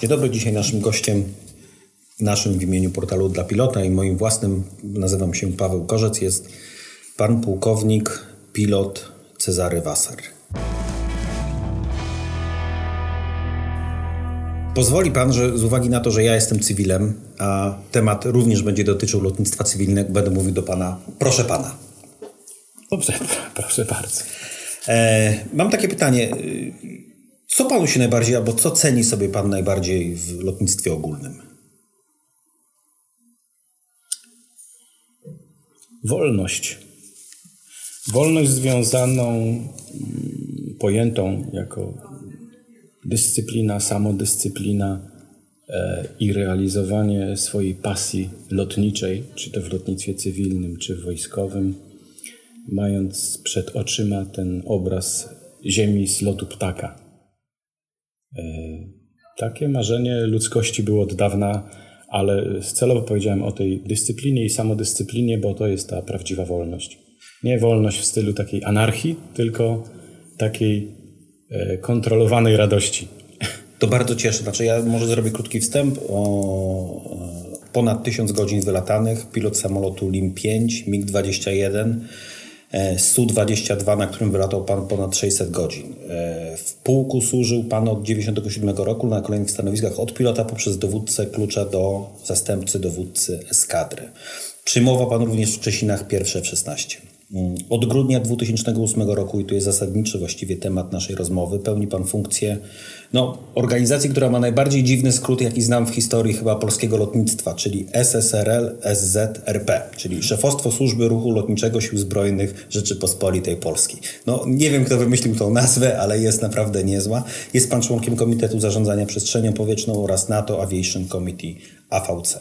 Dzień dobry, dzisiaj naszym gościem, naszym w imieniu portalu dla pilota i moim własnym, nazywam się Paweł Korzec, jest pan pułkownik, pilot Cezary Wasser. Pozwoli pan, że z uwagi na to, że ja jestem cywilem, a temat również będzie dotyczył lotnictwa cywilnego, będę mówił do pana, proszę pana. Dobrze, proszę bardzo. E, mam takie pytanie. Co panu się najbardziej, albo co ceni sobie pan najbardziej w lotnictwie ogólnym? Wolność. Wolność związaną, mm, pojętą jako dyscyplina, samodyscyplina e, i realizowanie swojej pasji lotniczej, czy to w lotnictwie cywilnym, czy wojskowym, mając przed oczyma ten obraz Ziemi z lotu ptaka. E, takie marzenie ludzkości było od dawna, ale celowo powiedziałem o tej dyscyplinie i samodyscyplinie, bo to jest ta prawdziwa wolność. Nie wolność w stylu takiej anarchii, tylko takiej e, kontrolowanej radości. To bardzo cieszy. Znaczy ja może zrobię krótki wstęp o e, ponad tysiąc godzin wylatanych, pilot samolotu LIM-5, MiG-21, Su-22, na którym wylatał Pan ponad 600 godzin. E, w pułku służył Pan od 97 roku na kolejnych stanowiskach od pilota poprzez dowódcę klucza do zastępcy dowódcy eskadry. Przyjmował Pan również w Czesinach pierwsze F-16. Mm, od grudnia 2008 roku, i tu jest zasadniczy właściwie temat naszej rozmowy, pełni Pan funkcję no, organizacji, która ma najbardziej dziwny skrót, jaki znam w historii chyba polskiego lotnictwa, czyli SSRL SZRP, czyli Szefostwo Służby Ruchu Lotniczego Sił Zbrojnych Rzeczypospolitej Polskiej. No, nie wiem, kto wymyślił tą nazwę, ale jest naprawdę niezła. Jest Pan członkiem Komitetu Zarządzania Przestrzenią Powietrzną oraz NATO Aviation Committee AVC.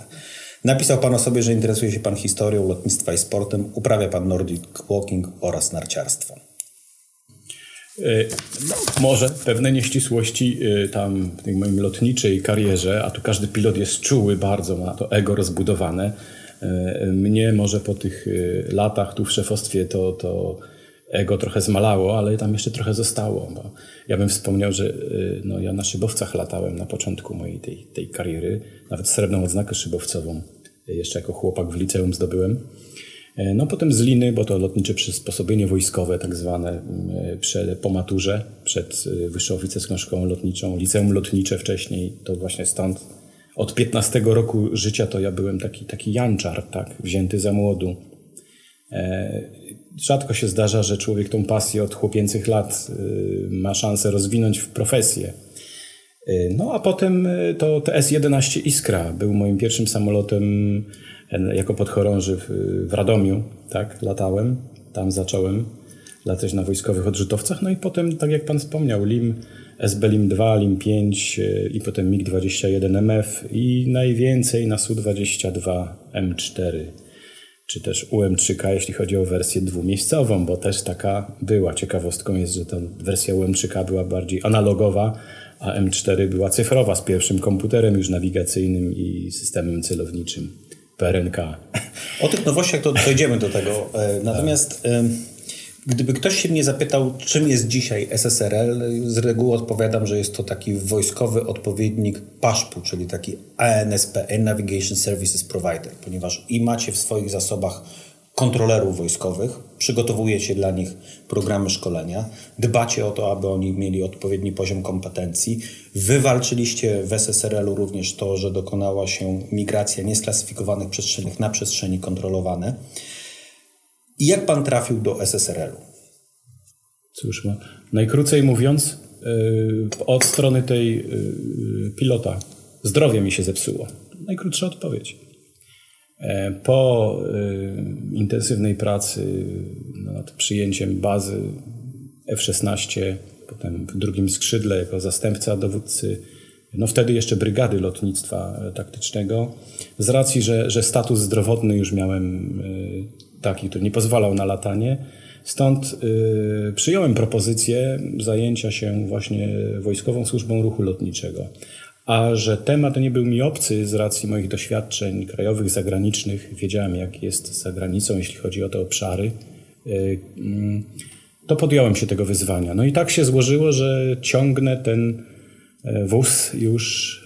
Napisał Pan o sobie, że interesuje się Pan historią lotnictwa i sportem, uprawia Pan Nordic Walking oraz narciarstwo. E, no, może pewne nieścisłości e, tam w tej mojej lotniczej karierze, a tu każdy pilot jest czuły bardzo, ma to ego rozbudowane. E, mnie może po tych latach tu w szefostwie to, to ego trochę zmalało, ale tam jeszcze trochę zostało. Bo ja bym wspomniał, że no, ja na szybowcach latałem na początku mojej tej, tej kariery, nawet srebrną odznakę szybowcową jeszcze jako chłopak w liceum zdobyłem. E, no potem z liny, bo to lotnicze przysposobienie wojskowe tak zwane e, po maturze, przed e, Wyższą Oficerską Szkołą Lotniczą, liceum lotnicze wcześniej, to właśnie stąd. Od 15 roku życia to ja byłem taki, taki janczar, tak, wzięty za młodu. Rzadko się zdarza, że człowiek tą pasję od chłopięcych lat ma szansę rozwinąć w profesję. No a potem to TS-11 Iskra był moim pierwszym samolotem jako podchorąży w, Radomiu, tak, latałem. Tam zacząłem latać na wojskowych odrzutowcach. No i potem, tak jak pan wspomniał, LIM, SB LIM 2, LIM 5 e, i potem MiG-21 MF i najwięcej na Su-22 M4 czy też UM3K, jeśli chodzi o wersję dwumiejscową, bo też taka była. Ciekawostką jest, że ta wersja UM3K była bardziej analogowa, a M4 była cyfrowa z pierwszym komputerem już nawigacyjnym i systemem celowniczym. PRNK. O tych nowościach to dojdziemy do tego. E, natomiast gdyby ktoś się mnie zapytał, czym jest dzisiaj SSRL, z reguły odpowiadam, że jest to taki wojskowy odpowiednik PASZP-u, czyli taki ANSP, Air Navigation Services Provider, ponieważ i macie w swoich zasobach kontrolerów wojskowych, przygotowujecie dla nich programy szkolenia, dbacie o to, aby oni mieli odpowiedni poziom kompetencji. Wywalczyliście w SSRL-u również to, że dokonała się migracja niesklasyfikowanych przestrzeni na przestrzeni kontrolowane. I jak pan trafił do SSRL-u? Cóż, no, najkrócej mówiąc, yy, od strony tej yy, pilota zdrowie mi się zepsuło. Najkrótsza odpowiedź. E, po e, intensywnej pracy nad przyjęciem bazy F-16, potem w drugim skrzydle jako zastępca dowódcy, no wtedy jeszcze brygady lotnictwa taktycznego, z racji, że, że status zdrowotny już miałem e, taki, który nie pozwalał na latanie, Stąd y, przyjąłem propozycję zajęcia się właśnie Wojskową Służbą Ruchu Lotniczego. A że temat nie był mi obcy z racji moich doświadczeń krajowych, zagranicznych, wiedziałem jak jest za granicą, jeśli chodzi o te obszary, y, to podjąłem się tego wyzwania. No i tak się złożyło, że ciągnę ten wóz już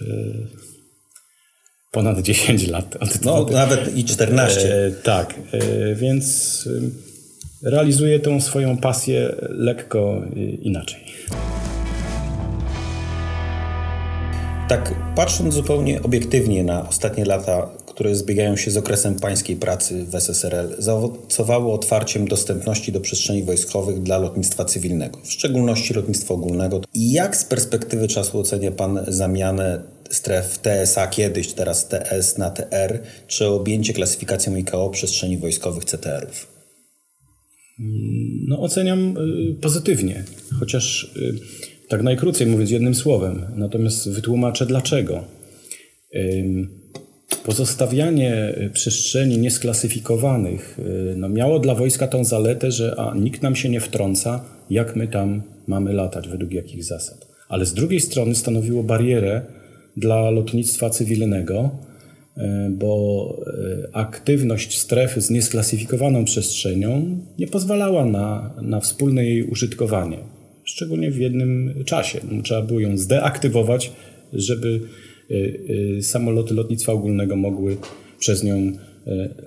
ponad 10 lat. no, nawet i 14. E, tak, e, więc realizuję tą swoją pasję lekko inaczej. Tak, patrząc zupełnie obiektywnie na ostatnie lata, które zbiegają się z okresem pańskiej pracy w SSRL, zaowocowały otwarciem dostępności do przestrzeni wojskowych dla lotnictwa cywilnego, w szczególności lotnictwa ogólnego. I jak z perspektywy czasu ocenia Pan zamianę stref TSA kiedyś, teraz TS na TR, czy objęcie klasyfikacją ICAO przestrzeni wojskowych CTR-ów? No, oceniam y, pozytywnie, chociaż y, tak najkrócej mówiąc jednym słowem, natomiast wytłumaczę dlaczego. Pozostawianie przestrzeni niesklasyfikowanych y, no, miało dla wojska tą zaletę, że a, nikt nam się nie wtrąca, jak my tam mamy latać, według jakich zasad. Ale z drugiej strony stanowiło barierę dla lotnictwa cywilnego, e, bo e, aktywność strefy z niesklasyfikowaną przestrzenią nie pozwalała na, na wspólne jej użytkowanie, szczególnie w jednym czasie. Trzeba było ją zdeaktywować, żeby e, samoloty lotnictwa ogólnego mogły przez nią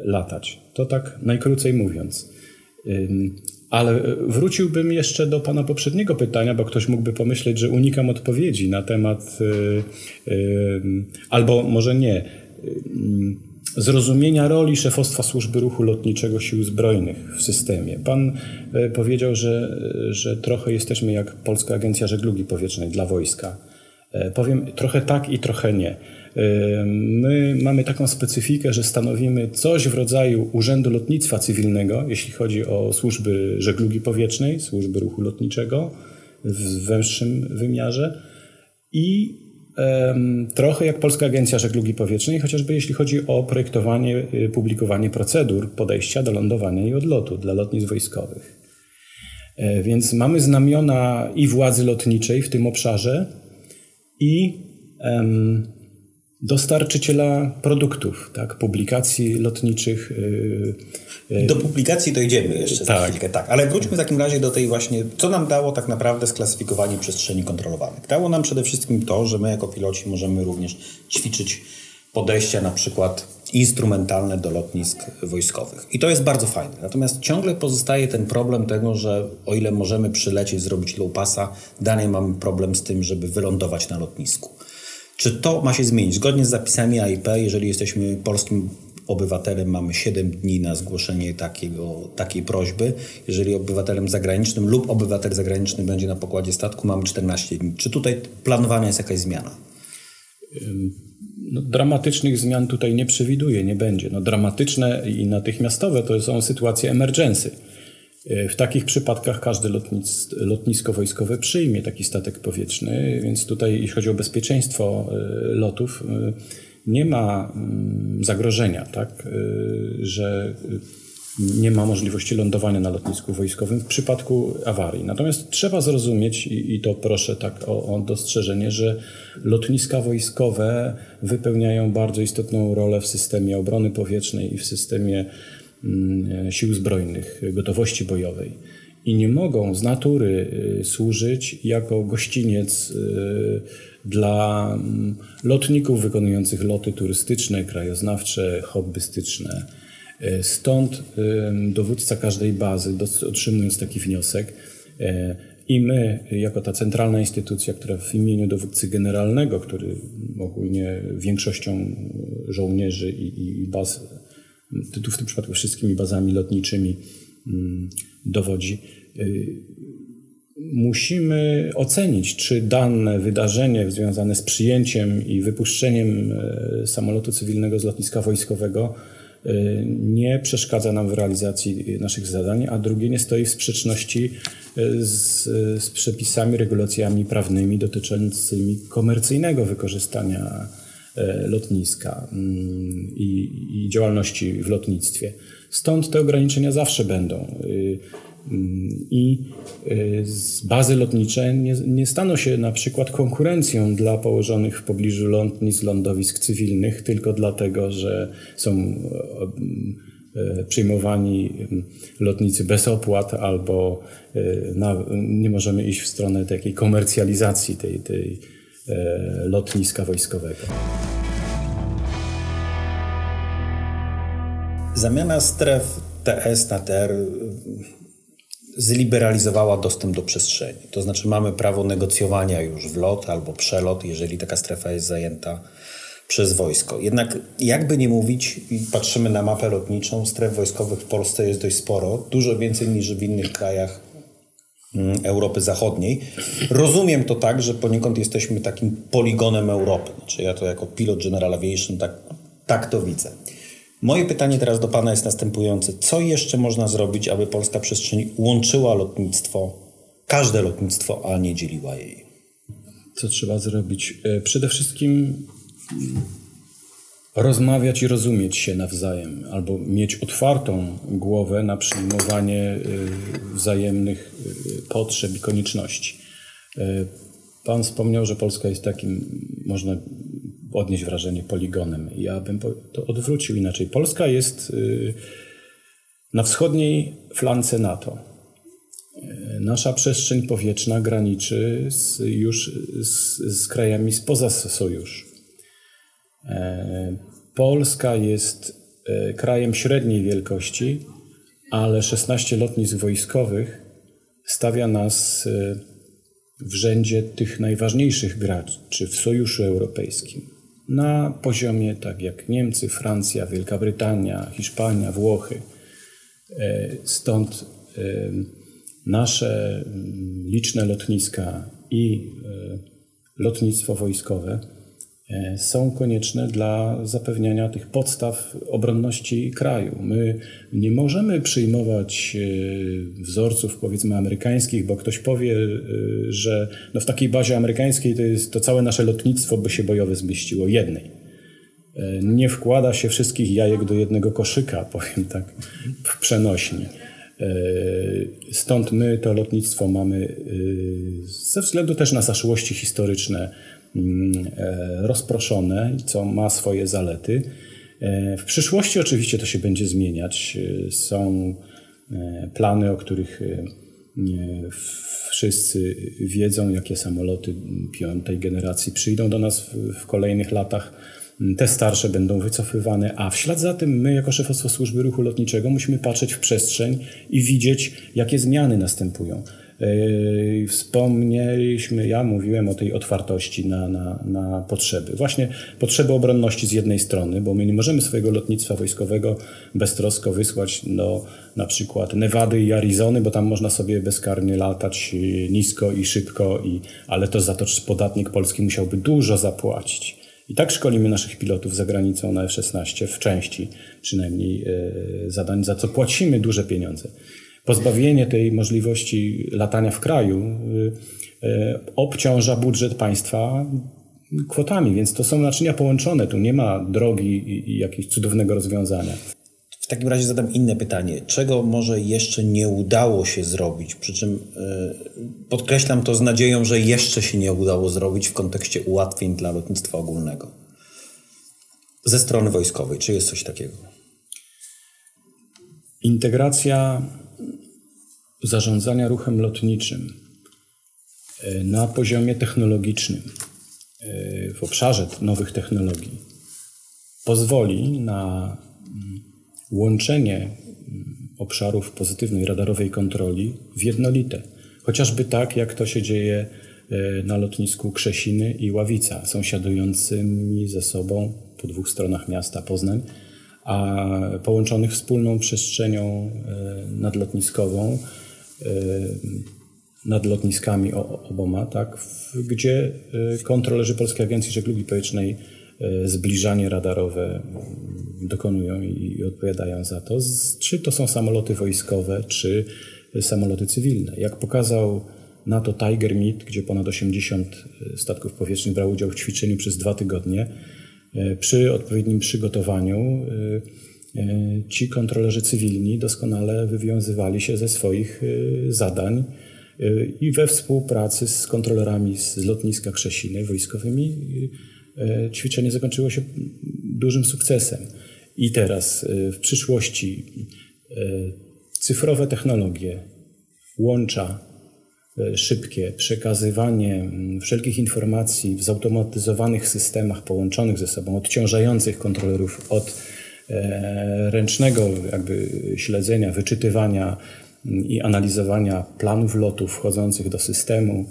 latać. To tak najkrócej mówiąc. Ale wróciłbym jeszcze do Pana poprzedniego pytania, bo ktoś mógłby pomyśleć, że unikam odpowiedzi na temat, y, y, albo może nie, y, zrozumienia roli szefostwa służby ruchu lotniczego Sił Zbrojnych w systemie. Pan powiedział, że, że trochę jesteśmy jak Polska Agencja Żeglugi Powietrznej dla wojska. Powiem trochę tak i trochę nie. My mamy taką specyfikę, że stanowimy coś w rodzaju Urzędu Lotnictwa Cywilnego, jeśli chodzi o służby żeglugi powietrznej, służby ruchu lotniczego w węższym wymiarze i trochę jak Polska Agencja Żeglugi Powietrznej, chociażby jeśli chodzi o projektowanie, y, publikowanie procedur podejścia do lądowania i odlotu dla lotnisk wojskowych. E, więc mamy znamiona i władzy lotniczej w tym obszarze i dostarczyciela produktów, tak, publikacji lotniczych. Yy, do publikacji dojdziemy jeszcze tak. za chwilkę, tak. Ale wróćmy w takim razie do tej właśnie, co nam dało tak naprawdę sklasyfikowanie przestrzeni kontrolowanych. Dało nam przede wszystkim to, że my jako piloci możemy również ćwiczyć podejścia na przykład instrumentalne do lotnisk wojskowych. I to jest bardzo fajne. Natomiast ciągle pozostaje ten problem tego, że o ile możemy przylecieć, zrobić low passa, dalej mamy problem z tym, żeby wylądować na lotnisku. Czy to ma się zmienić? Zgodnie z zapisami AIP, jeżeli jesteśmy polskim obywatelem, mamy 7 dni na zgłoszenie takiego, takiej prośby. Jeżeli obywatelem zagranicznym lub obywatel zagraniczny będzie na pokładzie statku, mamy 14 dni. Czy tutaj planowana jest jakaś zmiana? No, dramatycznych zmian tutaj nie przewiduje, nie będzie. No, dramatyczne i natychmiastowe to są sytuacje emergency w takich przypadkach każde lotnisko wojskowe przyjmie taki statek powietrzny, więc tutaj, jeśli chodzi o bezpieczeństwo e, lotów, e, nie ma mm, zagrożenia, tak, że nie ma możliwości lądowania na lotnisku wojskowym w przypadku awarii. Natomiast trzeba zrozumieć, i, to proszę tak o, o dostrzeżenie, że lotniska wojskowe wypełniają bardzo istotną rolę w systemie obrony powietrznej i w systemie sił Zbrojnych, gotowości bojowej i nie mogą z natury y, służyć jako gościniec y, dla mm, lotników wykonujących loty turystyczne, krajoznawcze, hobbystyczne. Y, stąd dowódca każdej bazy, otrzymując taki wniosek, i my, jako ta centralna instytucja, która w imieniu dowódcy generalnego, który ogólnie większością żołnierzy i, i baz tu w tym przypadku wszystkimi bazami lotniczymi mm, dowodzi. Y, musimy ocenić, czy dane wydarzenie związane z przyjęciem i wypuszczeniem e, samolotu cywilnego z lotniska wojskowego e, nie przeszkadza nam w realizacji naszych zadań, a drugie nie stoi w sprzeczności z, z przepisami, regulacjami prawnymi dotyczącymi komercyjnego wykorzystania lotniska mm, i, i działalności w lotnictwie. Stąd te ograniczenia zawsze będą. Y, mm, I y, bazy lotnicze nie, nie, staną się na przykład konkurencją dla położonych w pobliżu lotnisk, lądowisk cywilnych, tylko dlatego, że są e, przyjmowani lotnicy bez opłat albo e, na, nie możemy iść w stronę takiej komercjalizacji tej, tej lotniska wojskowego. Zamiana stref TS na TR zliberalizowała dostęp do przestrzeni. To znaczy mamy prawo negocjowania już wlot albo przelot, jeżeli taka strefa jest zajęta przez wojsko. Jednak jakby nie mówić, patrzymy na mapę lotniczą, stref wojskowych w Polsce jest dość sporo, dużo więcej niż w innych krajach Europy Zachodniej. Rozumiem to tak, że poniekąd jesteśmy takim poligonem Europy. Znaczy ja to jako pilot General Aviation tak, tak to widzę. Moje pytanie teraz do Pana jest następujące. Co jeszcze można zrobić, aby polska przestrzeń łączyła lotnictwo, każde lotnictwo, a nie dzieliła jej? Co trzeba zrobić? E, przede wszystkim mm, rozmawiać i rozumieć się nawzajem, albo mieć otwartą głowę na przyjmowanie e, wzajemnych e, potrzeb i konieczności. Pan wspomniał, że Polska jest takim, można odnieść wrażenie poligonem. Ja bym to odwrócił inaczej. Polska jest y, na wschodniej flance NATO. Y, nasza przestrzeń powietrzna graniczy z, już z, z krajami spoza sojuszu. E, Polska jest e, krajem średniej wielkości, ale 16 lotnisk wojskowych stawia nas e, w rzędzie tych najważniejszych graczy w Sojuszu Europejskim na poziomie tak jak Niemcy, Francja, Wielka Brytania, Hiszpania, Włochy. Stąd nasze mm, liczne lotniska i lotnictwo wojskowe są konieczne dla zapewniania tych podstaw obronności kraju. My nie możemy przyjmować e, wzorców powiedzmy amerykańskich, bo ktoś powie, e, że no w takiej bazie amerykańskiej to, jest, to całe nasze lotnictwo by się bojowe zmieściło jednej. Nie wkłada się wszystkich jajek do jednego koszyka, powiem tak, w przenośnie. Stąd my to lotnictwo mamy ze względu też na zaszłości historyczne Mm, e, rozproszone, co ma swoje zalety. E, w przyszłości oczywiście to się będzie zmieniać. E, są plany, o których wszyscy wiedzą, jakie samoloty piątej generacji przyjdą do nas w kolejnych latach. Te starsze będą wycofywane, a w ślad za tym my, jako szefostwo służby ruchu lotniczego, musimy patrzeć w przestrzeń i widzieć, jakie zmiany następują. Yy, wspomnieliśmy, ja mówiłem o tej otwartości na, na, na potrzeby. Właśnie potrzeby obronności z jednej strony, bo my nie możemy swojego lotnictwa wojskowego beztrosko wysłać do na przykład Nevady i Arizony, bo tam można sobie bezkarnie latać nisko i szybko, i, ale to za to podatnik polski musiałby dużo zapłacić. I tak szkolimy naszych pilotów za granicą na F-16 w części przynajmniej e, zadań, za co płacimy duże pieniądze pozbawienie tej możliwości latania w kraju y, y, obciąża budżet państwa kwotami, więc to są naczynia połączone. Tu nie ma drogi i jakiegoś cudownego rozwiązania. W takim razie zadam inne pytanie. Czego może jeszcze nie udało się zrobić? Przy czym yy, podkreślam to z nadzieją, że jeszcze się nie udało zrobić w kontekście ułatwień dla lotnictwa ogólnego. Ze strony wojskowej, czy jest coś takiego? Integracja zarządzania ruchem lotniczym e, na poziomie technologicznym, e, w obszarze nowych technologii, pozwoli na mm, łączenie mm, obszarów pozytywnej radarowej kontroli w jednolite. Chociażby tak, jak to się dzieje e, na lotnisku Krzesiny i Ławica, sąsiadującymi ze sobą po dwóch stronach miasta Poznań, a połączonych wspólną przestrzenią nadlotniskową, nad lotniskami oboma, tak, gdzie y, kontrolerzy Polskiej Agencji Żeglugi Powietrznej y, zbliżanie radarowe dokonują i odpowiadają za to. Czy to są samoloty wojskowe, czy samoloty cywilne. Jak pokazał NATO Tiger Meet, gdzie ponad 80 statków powietrznych brało udział w ćwiczeniu przez dwa tygodnie, przy odpowiednim przygotowaniu ci kontrolerzy cywilni doskonale wywiązywali się ze swoich e, zadań e, i we współpracy z kontrolerami z lotniska Krzesiny wojskowymi ćwiczenie zakończyło się dużym sukcesem. I teraz w przyszłości cyfrowe technologie, łącza szybkie przekazywanie wszelkich informacji w zautomatyzowanych systemach połączonych ze sobą, odciążających kontrolerów od ręcznego jakby śledzenia, wyczytywania i analizowania planów lotów wchodzących do systemu,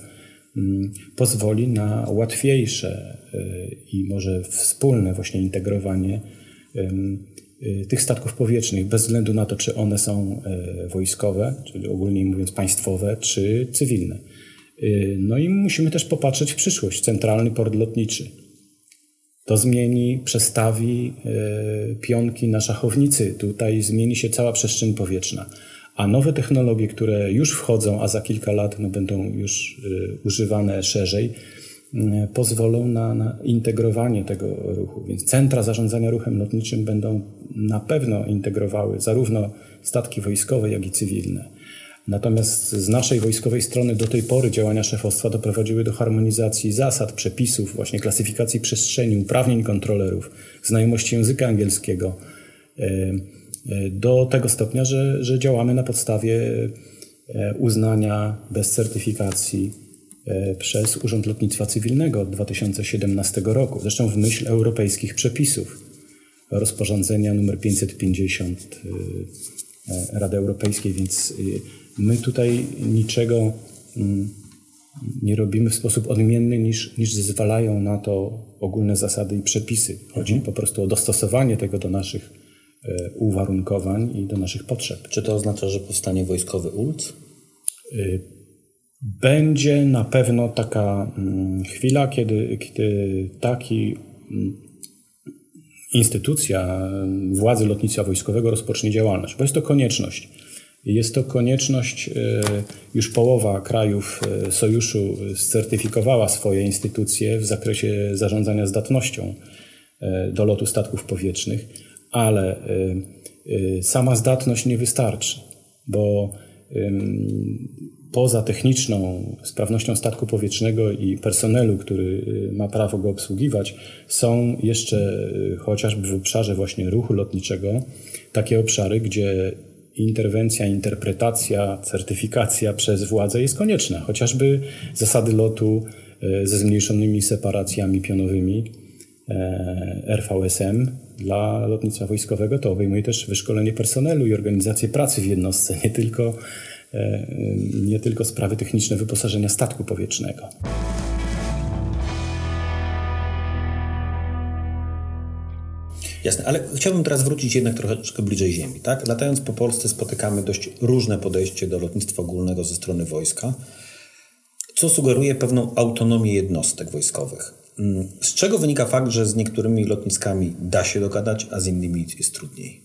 Mm, pozwoli na łatwiejsze y, i może wspólne właśnie integrowanie y, tych statków powietrznych, bez względu na to, czy one są wojskowe, czyli ogólnie mówiąc państwowe, czy cywilne. No i musimy też popatrzeć w przyszłość. Centralny port lotniczy. To zmieni, przestawi pionki na szachownicy. Tutaj zmieni się cała przestrzeń powietrzna. A nowe technologie, które już wchodzą, a za kilka lat no, będą już y, używane szerzej, y, pozwolą na, na, integrowanie tego ruchu. Więc centra zarządzania ruchem lotniczym będą na pewno integrowały zarówno statki wojskowe, jak i cywilne. Natomiast z naszej wojskowej strony do tej pory działania szefostwa doprowadziły do harmonizacji zasad, przepisów, właśnie klasyfikacji przestrzeni, uprawnień kontrolerów, znajomości języka angielskiego. Y, do tego stopnia, że, że działamy na podstawie e, uznania bez certyfikacji e, przez Urząd Lotnictwa Cywilnego od 2017 roku, zresztą w myśl europejskich przepisów rozporządzenia nr 550 e, Rady Europejskiej, więc my tutaj niczego mm, nie robimy w sposób odmienny niż, niż zezwalają na to ogólne zasady i przepisy. Chodzi mhm. po prostu o dostosowanie tego do naszych E, uwarunkowań i do naszych potrzeb. Czy to oznacza, że powstanie wojskowy ULC? E, będzie na pewno taka mm, chwila, kiedy, kiedy taki mm, instytucja władzy lotnictwa wojskowego rozpocznie działalność, bo jest to konieczność. Jest to konieczność, e, już połowa krajów sojuszu certyfikowała swoje instytucje w zakresie zarządzania zdatnością do lotu statków powietrznych ale sama zdatność nie wystarczy, bo poza techniczną sprawnością statku powietrznego i personelu, który ma prawo go obsługiwać, są jeszcze chociażby w obszarze właśnie ruchu lotniczego takie obszary, gdzie interwencja, interpretacja, certyfikacja przez władzę jest konieczna. Chociażby zasady lotu ze zmniejszonymi separacjami pionowymi, e, RVSM, dla lotnictwa wojskowego to obejmuje też wyszkolenie personelu i organizację pracy w jednostce, nie tylko, e, nie tylko sprawy techniczne wyposażenia statku powietrznego. Jasne, ale chciałbym teraz wrócić jednak troszeczkę bliżej ziemi. Tak? Latając po Polsce spotykamy dość różne podejście do lotnictwa ogólnego ze strony wojska, co sugeruje pewną autonomię jednostek wojskowych. Z czego wynika fakt, że z niektórymi lotniskami da się dogadać, a z innymi jest trudniej?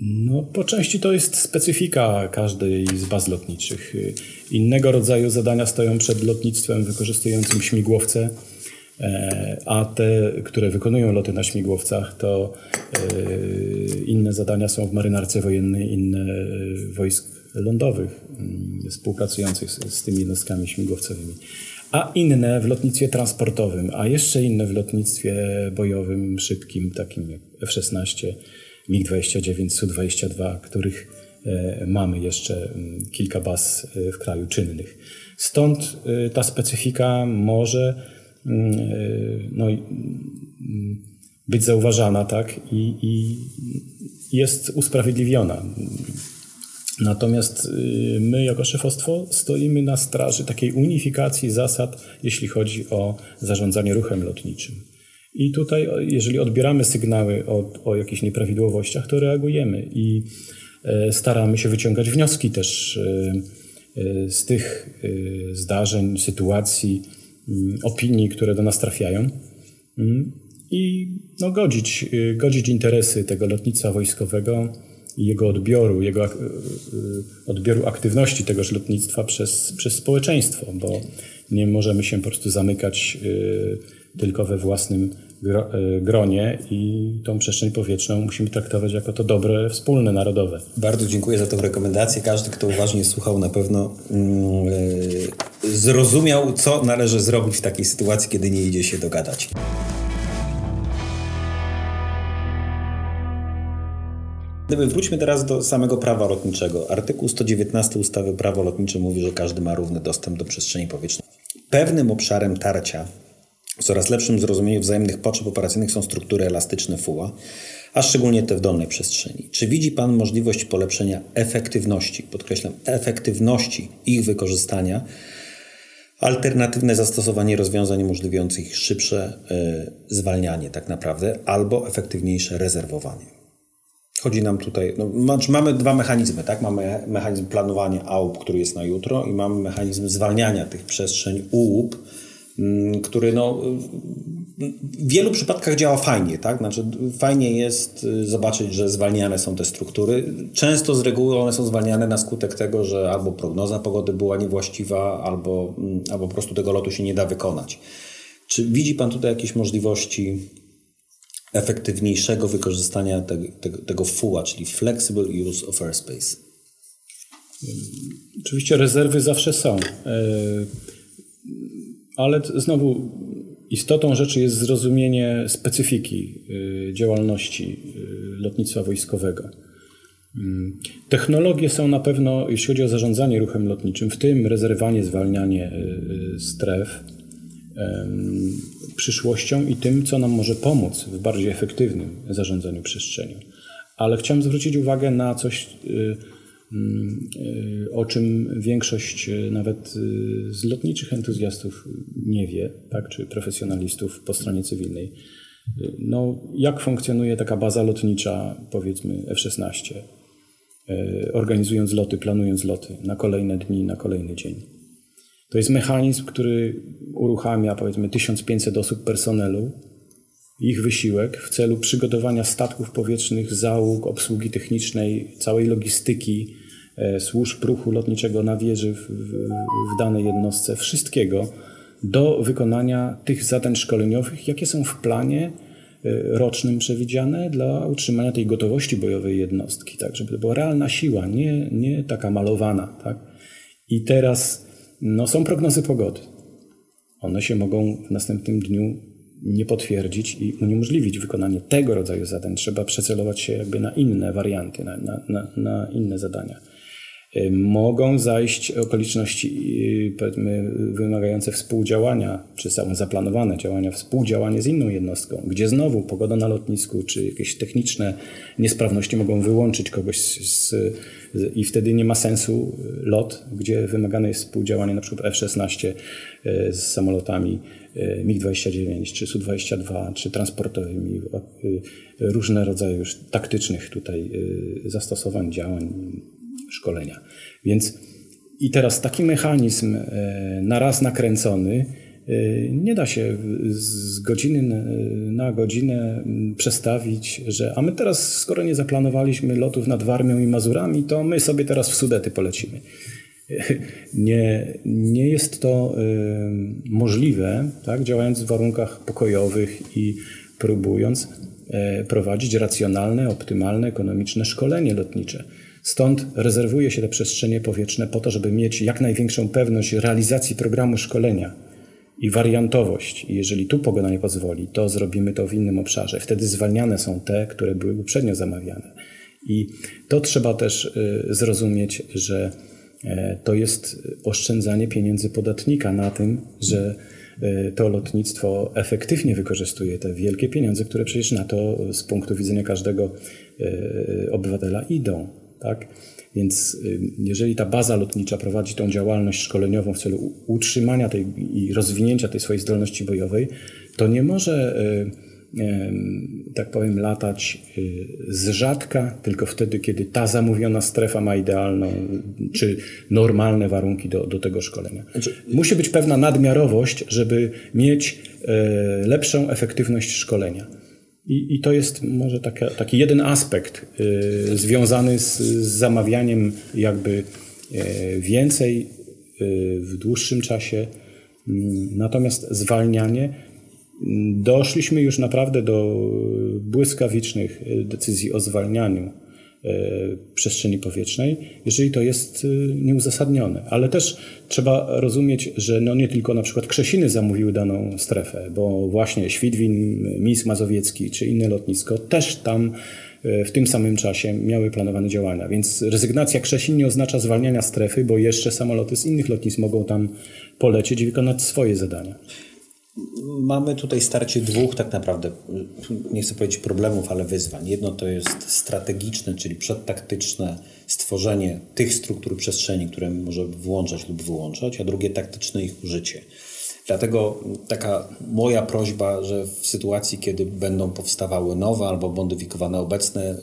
No, po części to jest specyfika każdej z baz lotniczych. Innego rodzaju zadania stoją przed lotnictwem wykorzystującym śmigłowce, a te, które wykonują loty na śmigłowcach, to e, inne zadania są w marynarce wojennej, inne wojsk lądowych współpracujących z, tymi jednostkami śmigłowcowymi a inne w lotnictwie transportowym, a jeszcze inne w lotnictwie bojowym, szybkim, takim jak F-16, MiG-29, Su-22, których e, mamy jeszcze mm, kilka baz e, w kraju czynnych. Stąd e, ta specyfika może mm, no, mm, być zauważana tak, i, i jest usprawiedliwiona. Natomiast y, my jako szefostwo stoimy na straży takiej unifikacji zasad, jeśli chodzi o zarządzanie ruchem lotniczym. I tutaj, jeżeli odbieramy sygnały o, o jakichś nieprawidłowościach, to reagujemy i e, staramy się wyciągać wnioski też e, e, z tych zdarzeń, sytuacji, mm, opinii, które do nas trafiają mm, i no, godzić, godzić interesy tego lotnictwa wojskowego i jego odbioru, jego e, e, odbioru aktywności tegoż lotnictwa przez, przez społeczeństwo, bo nie możemy się po prostu zamykać tylko we własnym gronie i tą przestrzeń powietrzną musimy traktować jako to dobre wspólne, narodowe. Bardzo dziękuję za tę rekomendację. Każdy, kto uważnie słuchał, na pewno yy, zrozumiał, co należy zrobić w takiej sytuacji, kiedy nie idzie się dogadać. Wróćmy teraz do samego prawa lotniczego. Artykuł 119 ustawy Prawo Lotnicze mówi, że każdy ma równy dostęp do przestrzeni powietrznej. Pewnym obszarem tarcia w coraz lepszym zrozumieniu wzajemnych potrzeb operacyjnych są struktury elastyczne FUA, a szczególnie te w dolnej przestrzeni. Czy widzi Pan możliwość polepszenia efektywności, podkreślam, efektywności ich wykorzystania, alternatywne zastosowanie rozwiązań umożliwiających szybsze y, zwalnianie tak naprawdę albo efektywniejsze rezerwowanie? Chodzi nam tutaj, no, mamy dwa mechanizmy, tak? Mamy mechanizm planowania AUP, który jest na jutro i mamy mechanizm zwalniania tych przestrzeń UUP, Mm, który no, w wielu przypadkach działa fajnie, tak? Znaczy, fajnie jest y, zobaczyć, że zwalniane są te struktury. Często z reguły one są zwalniane na skutek tego, że albo prognoza pogody była niewłaściwa, albo, mm, albo po prostu tego lotu się nie da wykonać. Czy widzi Pan tutaj jakieś możliwości efektywniejszego wykorzystania tego, tego, tego FUA, czyli Flexible Use of Airspace? Oczywiście rezerwy zawsze są. E, ale znowu istotą rzeczy jest zrozumienie specyfiki y, działalności y, lotnictwa wojskowego. Mm, technologie są na pewno, jeśli chodzi o zarządzanie ruchem lotniczym, w tym rezerwowanie, zwalnianie y, stref, przyszłością i tym, co nam może pomóc w bardziej efektywnym zarządzaniu przestrzenią. Ale chciałem zwrócić uwagę na coś, o czym większość y, nawet y, z lotniczych entuzjastów nie wie, tak, czy profesjonalistów po stronie cywilnej. No, jak funkcjonuje taka baza lotnicza, powiedzmy F-16, organizując loty, planując loty na kolejne dni, na kolejny dzień. To jest mechanizm, który uruchamia powiedzmy 1500 osób personelu, ich wysiłek w celu przygotowania statków powietrznych, załóg, obsługi technicznej, całej logistyki, służb ruchu lotniczego na wieży w, w, w danej jednostce, wszystkiego do wykonania tych zadań szkoleniowych, jakie są w planie e, rocznym przewidziane dla utrzymania tej gotowości bojowej jednostki, tak, żeby to była realna siła, nie, nie taka malowana. Tak. I teraz no, są prognozy pogody. One się mogą w następnym dniu nie potwierdzić i uniemożliwić wykonanie tego rodzaju zadań. Trzeba przecelować się jakby na inne warianty, na, na, na, na inne zadania. Y, mogą zajść okoliczności y, wymagające współdziałania, czy są zaplanowane działania, współdziałanie z inną jednostką, gdzie znowu pogoda na lotnisku, czy jakieś techniczne niesprawności mogą wyłączyć kogoś z, z, i wtedy nie ma sensu lot, gdzie wymagane jest współdziałanie przykład F-16 y, z samolotami MiG-29, czy Su-22, czy transportowymi, różne rodzaje już taktycznych tutaj zastosowań, działań, szkolenia. Więc i teraz taki mechanizm e, na raz nakręcony e, nie da się z godziny na godzinę przestawić, że a my teraz, skoro nie zaplanowaliśmy lotów nad Warmią i Mazurami, to my sobie teraz w Sudety polecimy. Nie, nie jest to e, możliwe, tak, działając w warunkach pokojowych i próbując prowadzić racjonalne, optymalne, ekonomiczne szkolenie lotnicze. Stąd rezerwuje się te przestrzenie powietrzne po to, żeby mieć jak największą pewność realizacji programu szkolenia i wariantowość. I jeżeli tu pogoda nie pozwoli, to zrobimy to w innym obszarze. Wtedy zwalniane są te, które były uprzednio zamawiane. I to trzeba też y, zrozumieć, że e, to jest oszczędzanie pieniędzy podatnika na tym, że e, to lotnictwo efektywnie wykorzystuje te wielkie pieniądze, które przecież na to z punktu widzenia każdego e, obywatela idą. Tak? Więc y, jeżeli ta baza lotnicza prowadzi tą działalność szkoleniową w celu utrzymania tej i rozwinięcia tej swojej zdolności bojowej, to nie może, y, tak powiem, latać y, z rzadka, tylko wtedy, kiedy ta zamówiona strefa ma idealną czy normalne warunki do, do tego szkolenia. Znaczy- Musi być pewna nadmiarowość, żeby mieć lepszą efektywność szkolenia. I, I, to jest może taka, taki jeden aspekt y, związany z, z, zamawianiem jakby y, więcej y, w dłuższym czasie. Mm, natomiast zwalnianie, doszliśmy już naprawdę do błyskawicznych decyzji o zwalnianiu przestrzeni powietrznej, jeżeli to jest nieuzasadnione. Ale też trzeba rozumieć, że no nie tylko na przykład Krzesiny zamówiły daną strefę, bo właśnie Świdwin, Mińsk Mazowiecki czy inne lotnisko też tam E, w tym samym czasie miały planowane działania. Więc rezygnacja Krzesin nie oznacza zwalniania strefy, bo jeszcze samoloty z innych lotnisk mogą tam polecieć i wykonać swoje zadania. Mamy tutaj starcie dwóch tak naprawdę, nie chcę powiedzieć problemów, ale wyzwań. Jedno to jest strategiczne, czyli przedtaktyczne stworzenie tych struktur przestrzeni, które może włączać lub wyłączać, a drugie taktyczne ich użycie. Dlatego taka moja prośba, że w sytuacji, kiedy będą powstawały nowe albo modyfikowane obecne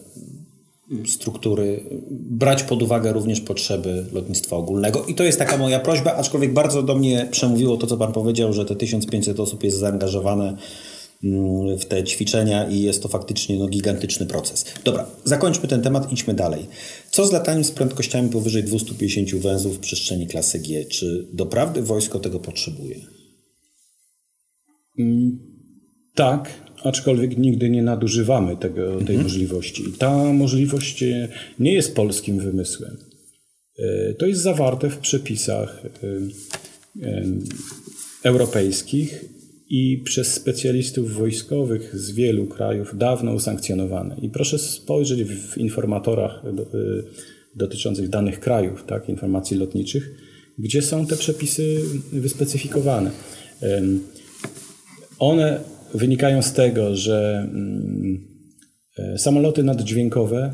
struktury, brać pod uwagę również potrzeby lotnictwa ogólnego. I to jest taka moja prośba, aczkolwiek bardzo do mnie przemówiło to, co Pan powiedział, że te 1500 osób jest zaangażowane mm, w te ćwiczenia i jest to faktycznie no, gigantyczny proces. Dobra, zakończmy ten temat, idźmy dalej. Co z lataniem z prędkościami powyżej 250 węzłów w przestrzeni klasy G? Czy doprawdy wojsko tego potrzebuje? Mm, tak, aczkolwiek nigdy nie nadużywamy tego, tej mhm. możliwości. I ta możliwość e, nie jest polskim wymysłem. E, to jest zawarte w przepisach e, europejskich i przez specjalistów wojskowych z wielu krajów dawno usankcjonowane. I proszę spojrzeć w informatorach dotyczących danych krajów, tak, informacji lotniczych, gdzie są te przepisy wyspecyfikowane. One wynikają z tego, że mm, e, samoloty naddźwiękowe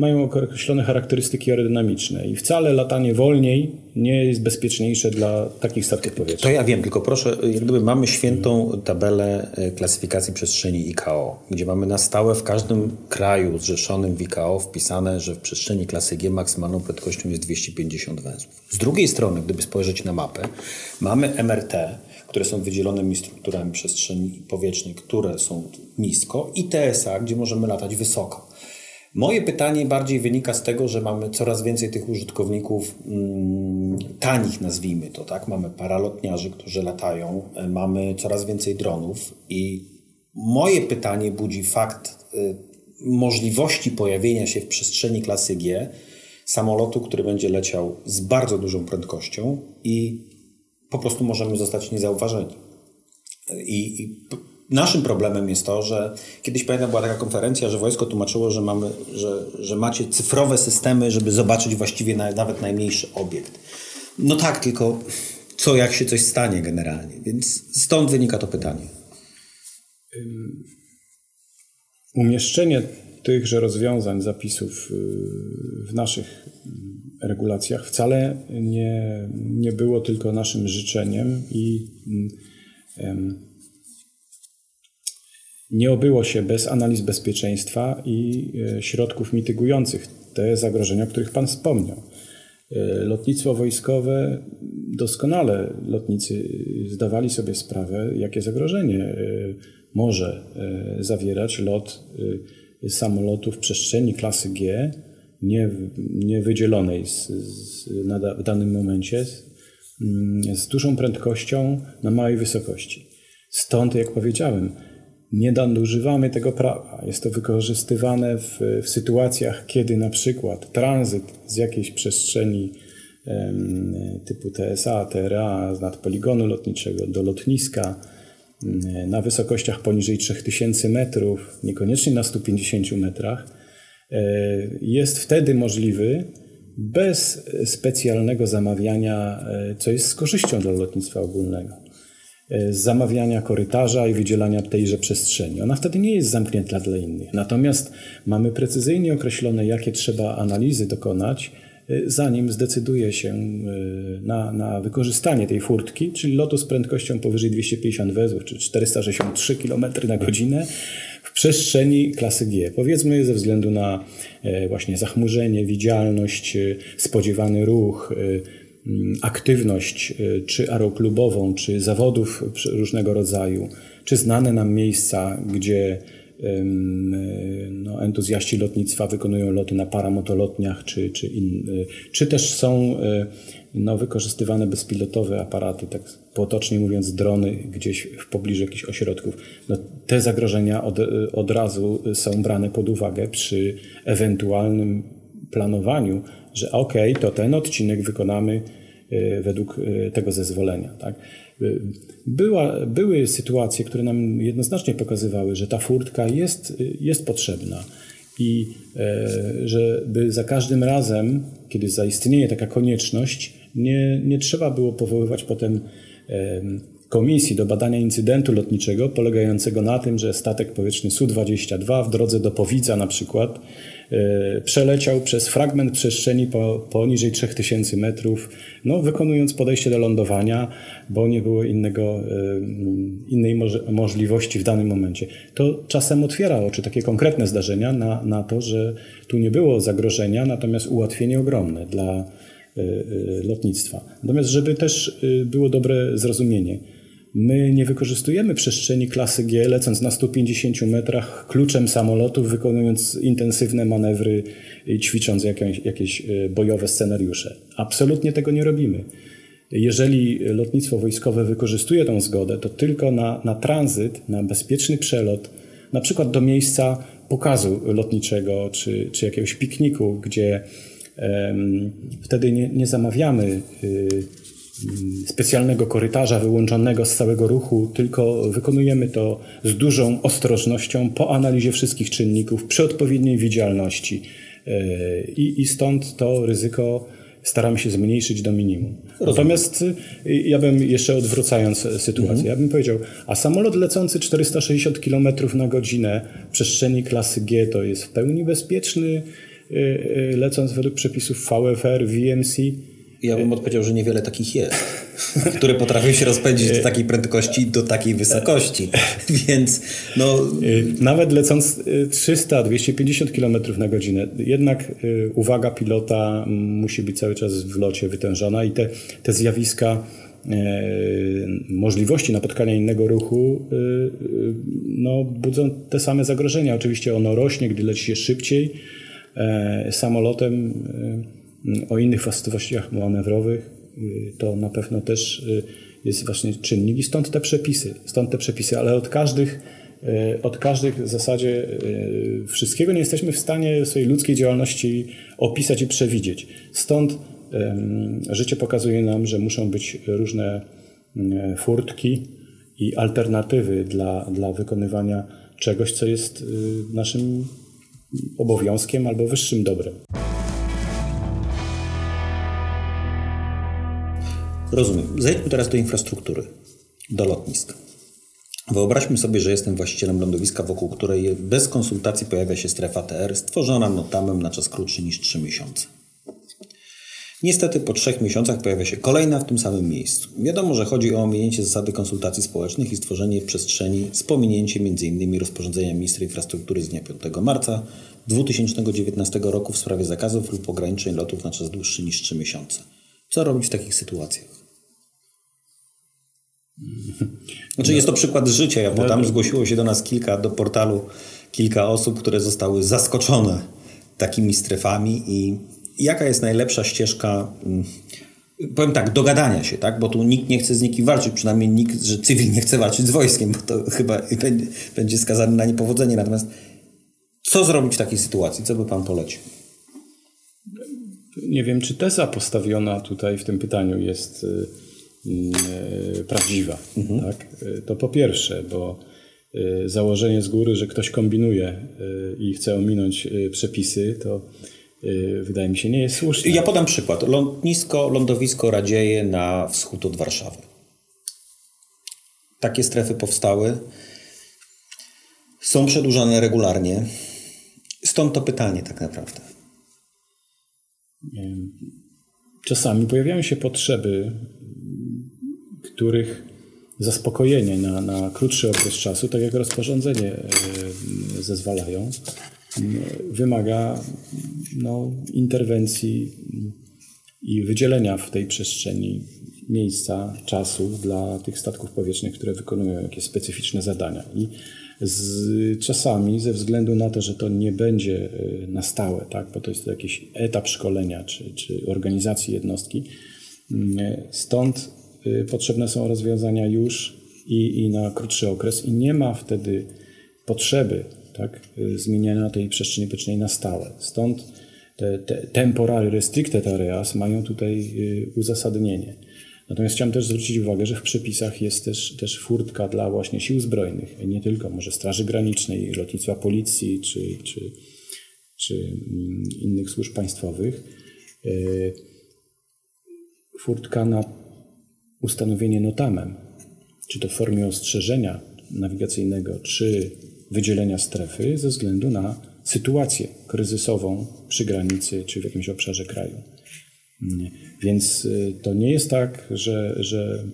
mają określone charakterystyki aerodynamiczne i wcale latanie wolniej nie jest bezpieczniejsze dla takich statków powietrznych. To ja wiem, tylko proszę, jak gdyby mamy świętą tabelę e, klasyfikacji przestrzeni ICAO, gdzie mamy na stałe w każdym kraju zrzeszonym w ICAO wpisane, że w przestrzeni klasy G maksymalną prędkością jest 250 węzłów. Z drugiej strony, gdyby spojrzeć na mapę, mamy MRT, które są wydzielonymi strukturami przestrzeni powietrznej, które są nisko, i TSA, gdzie możemy latać wysoko. Moje pytanie bardziej wynika z tego, że mamy coraz więcej tych użytkowników mm, tanich, nazwijmy to, tak? Mamy paralotniarzy, którzy latają, e, mamy coraz więcej dronów i moje pytanie budzi fakt y, możliwości pojawienia się w przestrzeni klasy G samolotu, który będzie leciał z bardzo dużą prędkością i po prostu możemy zostać niezauważeni. I, I, naszym problemem jest to, że kiedyś pamiętam była taka konferencja, że wojsko tłumaczyło, że, mamy, że, że macie cyfrowe systemy, żeby zobaczyć właściwie na, nawet najmniejszy obiekt. No tak, tylko co jak się coś stanie generalnie. Więc stąd wynika to pytanie. Umieszczenie tychże rozwiązań, zapisów y, w naszych regulacjach wcale nie, nie było tylko naszym życzeniem i nie obyło się bez analiz bezpieczeństwa i e, środków mitygujących te zagrożenia, o których Pan wspomniał. E, lotnictwo wojskowe, doskonale lotnicy zdawali sobie sprawę, jakie zagrożenie e, może zawierać lot samolotu w przestrzeni klasy G, nie, nie wydzielonej z, z, na, w danym momencie, z, mm, z dużą prędkością na małej wysokości. Stąd, jak powiedziałem, nie nadużywamy tego prawa. Jest to wykorzystywane w, w sytuacjach, kiedy na przykład tranzyt z jakiejś przestrzeni em, typu TSA, TRA, z nadpoligonu lotniczego do lotniska na wysokościach poniżej 3000 metrów, niekoniecznie na 150 metrach, jest wtedy możliwy bez specjalnego zamawiania, e, co jest z korzyścią dla lotnictwa ogólnego. E, zamawiania korytarza i wydzielania tejże przestrzeni. Ona wtedy nie jest zamknięta dla innych. Natomiast mamy precyzyjnie określone, jakie trzeba analizy dokonać, e, zanim zdecyduje się e, na, na wykorzystanie tej furtki, czyli lotu z prędkością powyżej 250 wezów, czy 463 km na godzinę w przestrzeni klasy G. Powiedzmy ze względu na właśnie zachmurzenie, widzialność, spodziewany ruch, Mm, aktywność, czy aeroklubową, czy zawodów różnego rodzaju, czy znane nam miejsca, gdzie no, entuzjaści lotnictwa wykonują loty na paramotolotniach, czy, czy, in, czy też są no, wykorzystywane bezpilotowe aparaty, tak potocznie mówiąc drony gdzieś w pobliżu jakichś ośrodków. No, te zagrożenia od, od razu są brane pod uwagę przy ewentualnym planowaniu, że okay, to ten odcinek wykonamy według tego zezwolenia. Tak? E, była, były sytuacje, które nam jednoznacznie pokazywały, że ta furtka jest, jest potrzebna i żeby za każdym razem, kiedy zaistnieje taka konieczność, nie, nie trzeba było powoływać potem komisji do badania incydentu lotniczego polegającego na tym, że statek powietrzny Su-22 w drodze do Powidza na przykład e, przeleciał przez fragment przestrzeni po, poniżej 3000 metrów, no, wykonując podejście do lądowania, bo nie było innego, e, innej możliwości w danym momencie. To czasem otwiera oczy takie konkretne zdarzenia na, na to, że tu nie było zagrożenia, natomiast ułatwienie ogromne dla e, lotnictwa. Natomiast, żeby też było dobre zrozumienie, My nie wykorzystujemy przestrzeni klasy G, lecąc na 150 metrach kluczem samolotu, wykonując intensywne manewry i ćwicząc jakieś, jakieś e, bojowe scenariusze. Absolutnie tego nie robimy. Jeżeli lotnictwo wojskowe wykorzystuje tą zgodę, to tylko na, na tranzyt, na bezpieczny przelot, na przykład do miejsca pokazu lotniczego czy, czy jakiegoś pikniku, gdzie um, wtedy nie, nie zamawiamy. Y, specjalnego korytarza wyłączonego z całego ruchu, tylko wykonujemy to z dużą ostrożnością po analizie wszystkich czynników, przy odpowiedniej widzialności. E, I, i stąd to ryzyko staramy się zmniejszyć do minimum. Rozumiem. Natomiast y, ja bym jeszcze odwracając sytuację, mhm. ja bym powiedział, a samolot lecący 460 km na godzinę w przestrzeni klasy G to jest w pełni bezpieczny, y, y, lecąc według przepisów VFR, VMC, ja bym odpowiedział, że niewiele takich jest, które potrafią się rozpędzić do takiej prędkości, do takiej wysokości. Więc no... Y, nawet lecąc 300-250 y, km na godzinę, jednak uwaga pilota musi być cały czas w locie wytężona i te, te zjawiska możliwości napotkania innego ruchu no, budzą te same zagrożenia. Oczywiście ono rośnie, gdy leci się szybciej samolotem o innych właściwościach manewrowych, y, to na pewno też y, jest właśnie czynnik i stąd te przepisy, stąd te przepisy, ale od każdych, y, od każdych w zasadzie wszystkiego nie jesteśmy w stanie swojej ludzkiej działalności opisać i przewidzieć. Stąd życie pokazuje nam, że muszą być różne furtki i alternatywy dla, dla wykonywania czegoś, co jest naszym obowiązkiem albo wyższym dobrem. Rozumiem. Zejdźmy teraz do infrastruktury, do lotnisk. Wyobraźmy sobie, że jestem właścicielem lądowiska, wokół której bez konsultacji pojawia się strefa TR, stworzona notamem na czas krótszy niż 3 miesiące. Niestety po trzech miesiącach pojawia się kolejna w tym samym miejscu. Wiadomo, że chodzi o ominięcie zasady konsultacji społecznych i stworzenie przestrzeni z pominięciem m.in. rozporządzenia ministra infrastruktury z dnia 5 marca 2019 roku w sprawie zakazów lub ograniczeń lotów na czas dłuższy niż 3 miesiące. Co robić w takich sytuacjach? Znaczy jest to przykład życia, bo tam zgłosiło się do nas kilka, do portalu kilka osób, które zostały zaskoczone takimi strefami i jaka jest najlepsza ścieżka, mm, powiem tak, dogadania się, tak? bo tu nikt nie chce z nikim walczyć, przynajmniej nikt, że cywil nie chce walczyć z wojskiem, bo to chyba będzie skazany na niepowodzenie. Natomiast co zrobić w takiej sytuacji? Co by Pan polecił? Nie wiem, czy teza postawiona tutaj w tym pytaniu jest y, prawdziwa. Mhm. Tak? Y, to po pierwsze, bo założenie z góry, że ktoś kombinuje i chce ominąć przepisy, to wydaje mi się nie jest słuszne. Ja podam przykład. Lotnisko, lądowisko Radzieje na wschód od Warszawy. Takie strefy powstały. Są przedłużane regularnie. Stąd to pytanie tak naprawdę. Czasami pojawiają się potrzeby, których zaspokojenie na, na krótszy okres czasu, tak jak rozporządzenie e, zezwalają, wymaga no, interwencji i wydzielenia w tej przestrzeni miejsca, czasu dla tych statków powietrznych, które wykonują jakieś specyficzne zadania. I z, czasami ze względu na to, że to nie będzie e, na stałe, tak, bo to jest jakiś etap szkolenia czy, czy organizacji jednostki, stąd potrzebne są rozwiązania już i, i na krótszy okres i nie ma wtedy potrzeby tak, e, zmieniania tej przestrzeni powietrznej na stałe. Stąd te, te temporary restricted areas mają tutaj uzasadnienie. Natomiast chciałem też zwrócić uwagę, że w przepisach jest też, też furtka dla właśnie sił zbrojnych, nie tylko może Straży Granicznej, lotnictwa policji czy, czy, czy mm, innych służb państwowych. Furtka na ustanowienie notamem, czy to w formie ostrzeżenia nawigacyjnego, czy wydzielenia strefy ze względu na sytuację kryzysową przy granicy czy w jakimś obszarze kraju. Więc y, to nie jest tak, że, że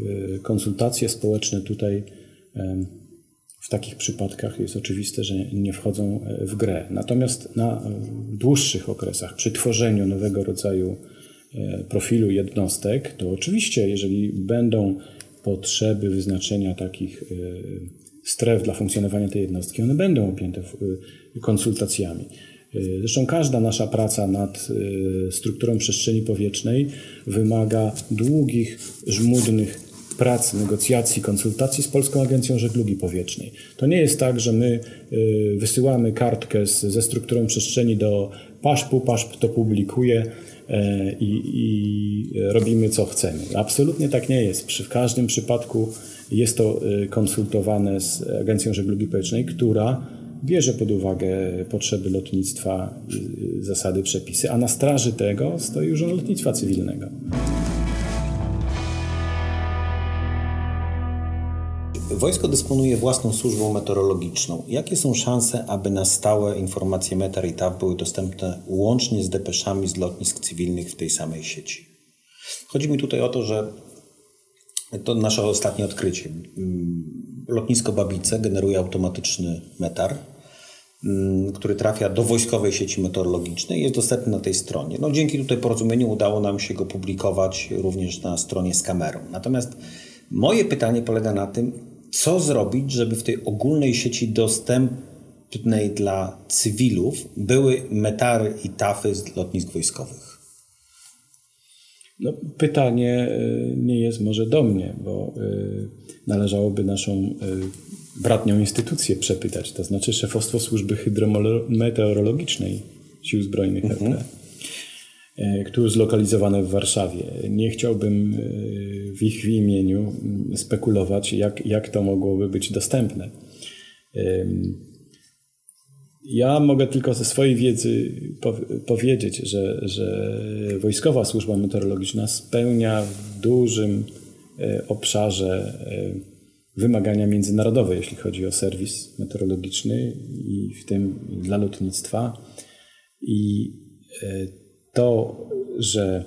y, konsultacje społeczne tutaj w takich przypadkach jest oczywiste, że nie wchodzą e, w grę. Natomiast na dłuższych okresach, przy tworzeniu nowego rodzaju e, profilu jednostek, to oczywiście, jeżeli będą potrzeby wyznaczenia takich e, stref dla funkcjonowania tej jednostki, one będą objęte konsultacjami. Y, zresztą każda nasza praca nad strukturą przestrzeni powietrznej wymaga długich, żmudnych prac, negocjacji, konsultacji z Polską Agencją Żeglugi Powietrznej. To nie jest tak, że my wysyłamy kartkę z, ze strukturą przestrzeni do PASZP-u, PASZP to publikuje i, i robimy co chcemy. Absolutnie tak nie jest. W każdym przypadku jest to konsultowane z Agencją Żeglugi Powietrznej, która bierze pod uwagę potrzeby lotnictwa, y, zasady, przepisy, a na straży tego stoi Urząd Lotnictwa Cywilnego. Wojsko dysponuje własną służbą meteorologiczną. Jakie są szanse, aby na stałe informacje METER i TAW były dostępne łącznie z depeszami z lotnisk cywilnych w tej samej sieci? Chodzi mi tutaj o to, że to nasze ostatnie odkrycie. Mm, lotnisko Babice generuje automatyczny metar, mm, który trafia do wojskowej sieci meteorologicznej i jest dostępny na tej stronie. No, dzięki tutaj porozumieniu udało nam się go publikować również na stronie z kamerą. Natomiast moje pytanie polega na tym, co zrobić, żeby w tej ogólnej sieci dostępnej dla cywilów były metary i tafy z lotnisk wojskowych. No, pytanie y, nie jest może do mnie, bo y, należałoby naszą y, bratnią instytucję przepytać, to znaczy Szefostwo Służby Hydrometeorologicznej Sił Zbrojnych mhm. RP, które zlokalizowane w Warszawie. Nie chciałbym w ich imieniu mm, spekulować, jak, jak to mogłoby być dostępne. Ja mogę tylko ze swojej wiedzy powiedzieć, że, że Wojskowa Służba Meteorologiczna spełnia w dużym e, obszarze e, wymagania międzynarodowe, jeśli chodzi o serwis meteorologiczny i w tym dla lotnictwa. I e, to, że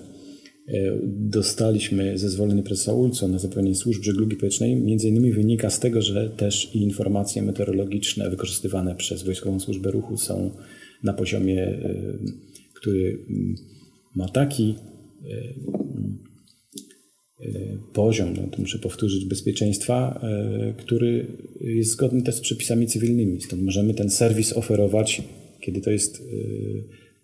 E, dostaliśmy zezwolenie prezesa ULCO na zapewnienie służb żeglugi powietrznej, między innymi wynika z tego, że też informacje meteorologiczne wykorzystywane przez Wojskową Służbę Ruchu są na poziomie, e, który mm, ma taki e, poziom, no to muszę powtórzyć, bezpieczeństwa, który jest zgodny też z przepisami cywilnymi. Stąd możemy ten serwis oferować, kiedy to jest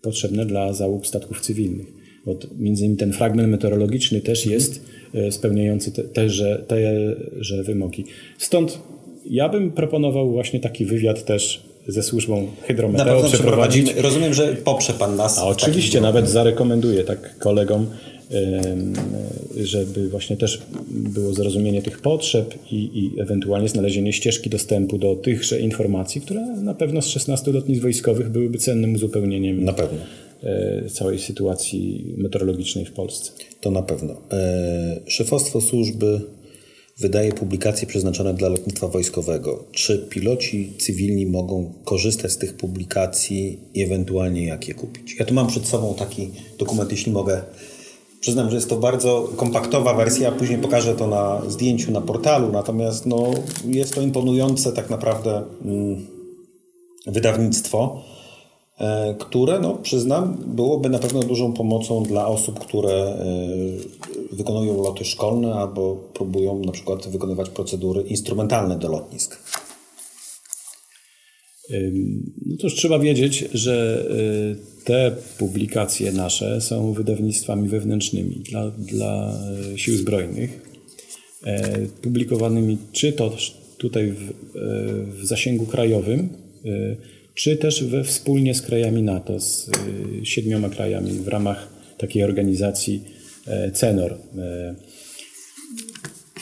potrzebne dla załóg statków cywilnych bo między innymi ten fragment meteorologiczny też mhm. jest e, spełniający te, teże, teże wymogi. Stąd ja bym proponował właśnie taki wywiad też ze służbą hydrometeo przeprowadzić. Rozumiem, że poprze Pan nas. A oczywiście, nawet zarekomenduję tak kolegom, żeby właśnie też było zrozumienie tych potrzeb i, i ewentualnie znalezienie ścieżki dostępu do tychże informacji, które na pewno z 16 lotnisk wojskowych byłyby cennym uzupełnieniem. Na pewno E, całej sytuacji meteorologicznej w Polsce. To na pewno. E, szefostwo służby wydaje publikacje przeznaczone dla lotnictwa wojskowego. Czy piloci cywilni mogą korzystać z tych publikacji i ewentualnie jak je kupić? Ja tu mam przed sobą taki dokument, jeśli mogę. Przyznam, że jest to bardzo kompaktowa wersja, później pokażę to na zdjęciu na portalu, natomiast no, jest to imponujące tak naprawdę mm, wydawnictwo. E, które, no, przyznam, byłoby na pewno dużą pomocą dla osób, które wykonują loty szkolne albo próbują na przykład wykonywać procedury instrumentalne do lotnisk. No to już trzeba wiedzieć, że y, te publikacje nasze są wydawnictwami wewnętrznymi dla, dla y, sił zbrojnych, e, publikowanymi czy to tutaj w, w zasięgu krajowym, y, czy też we wspólnie z krajami NATO, z siedmioma krajami w ramach takiej organizacji e, CENOR.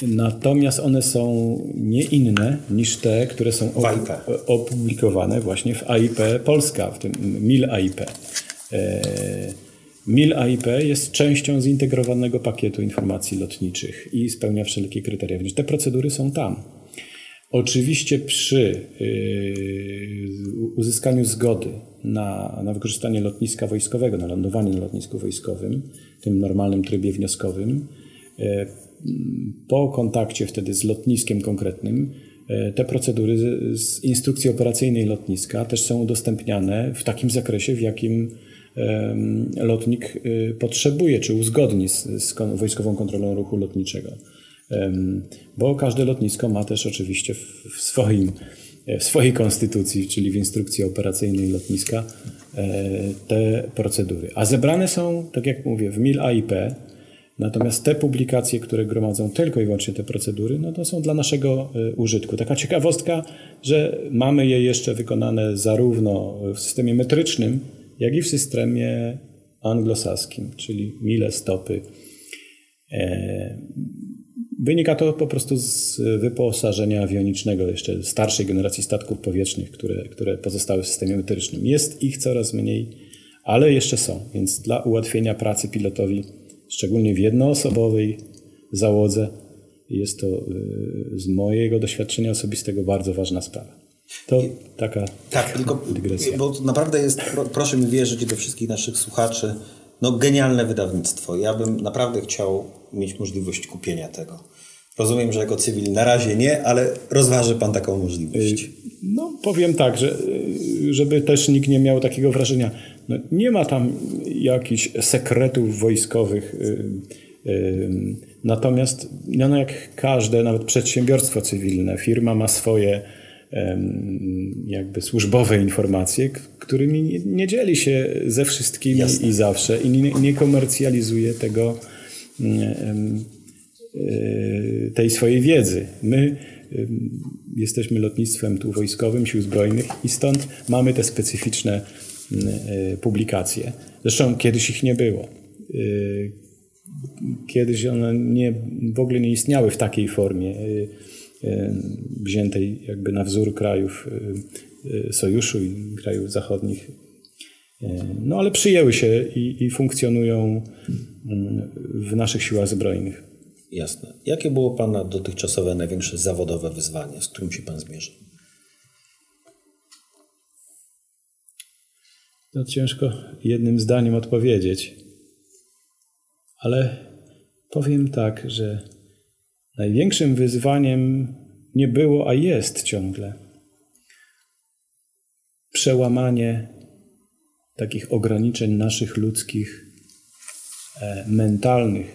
E, Natomiast one są nie inne niż te, które są opublikowane właśnie w AIP Polska, w tym MIL AIP. E, MIL AIP jest częścią zintegrowanego pakietu informacji lotniczych i spełnia wszelkie kryteria. Więc te procedury są tam. Oczywiście przy y, uzyskaniu zgody na, na wykorzystanie lotniska wojskowego, na lądowanie na lotnisku wojskowym, w tym normalnym trybie wnioskowym, y, po kontakcie wtedy z lotniskiem konkretnym, e, te procedury z instrukcji operacyjnej lotniska też są udostępniane w takim zakresie, w jakim lotnik e, potrzebuje, czy uzgodni z, Wojskową Kontrolą Ruchu Lotniczego. Bo każde lotnisko ma też oczywiście w, swoim, w swojej konstytucji, czyli w instrukcji operacyjnej lotniska, e, te procedury. A zebrane są, tak jak mówię, w MIL AIP, Natomiast te publikacje, które gromadzą tylko i wyłącznie te procedury, no to są dla naszego e, użytku. Taka ciekawostka, że mamy je jeszcze wykonane zarówno w systemie metrycznym, jak i w systemie anglosaskim, czyli mile, stopy. E, wynika to po prostu z wyposażenia awionicznego jeszcze starszej generacji statków powietrznych, które, które pozostały w systemie metrycznym. Jest ich coraz mniej, ale jeszcze są, więc dla ułatwienia pracy pilotowi szczególnie w jednoosobowej załodze. Jest to y, z mojego doświadczenia osobistego bardzo ważna sprawa. To taka tak, tylko, dygresja. Bo naprawdę jest, proszę mi wierzyć do wszystkich naszych słuchaczy, no genialne wydawnictwo. Ja bym naprawdę chciał mieć możliwość kupienia tego. Rozumiem, że jako cywil na razie nie, ale rozważy Pan taką możliwość. Y, no powiem tak, że y, żeby też nikt nie miał takiego wrażenia, no, nie ma tam jakichś sekretów wojskowych. Y, y, natomiast no, jak każde, nawet przedsiębiorstwo cywilne, firma ma swoje jakby służbowe informacje, którymi nie, nie dzieli się ze wszystkimi Jasne. i zawsze i nie, nie komercjalizuje tego y, tej swojej wiedzy. My jesteśmy lotnictwem tu wojskowym, sił zbrojnych i stąd mamy te specyficzne Y, publikacje. Zresztą kiedyś ich nie było. Y, kiedyś one nie, w ogóle nie istniały w takiej formie y, wziętej jakby na wzór krajów sojuszu i krajów zachodnich. No ale przyjęły się i, i funkcjonują w naszych siłach zbrojnych. Jasne. Jakie było Pana dotychczasowe największe zawodowe wyzwanie, z którym się Pan zmierzył? To ciężko jednym zdaniem odpowiedzieć. Ale powiem tak, że największym wyzwaniem nie było, a jest ciągle przełamanie takich ograniczeń naszych ludzkich, e, mentalnych,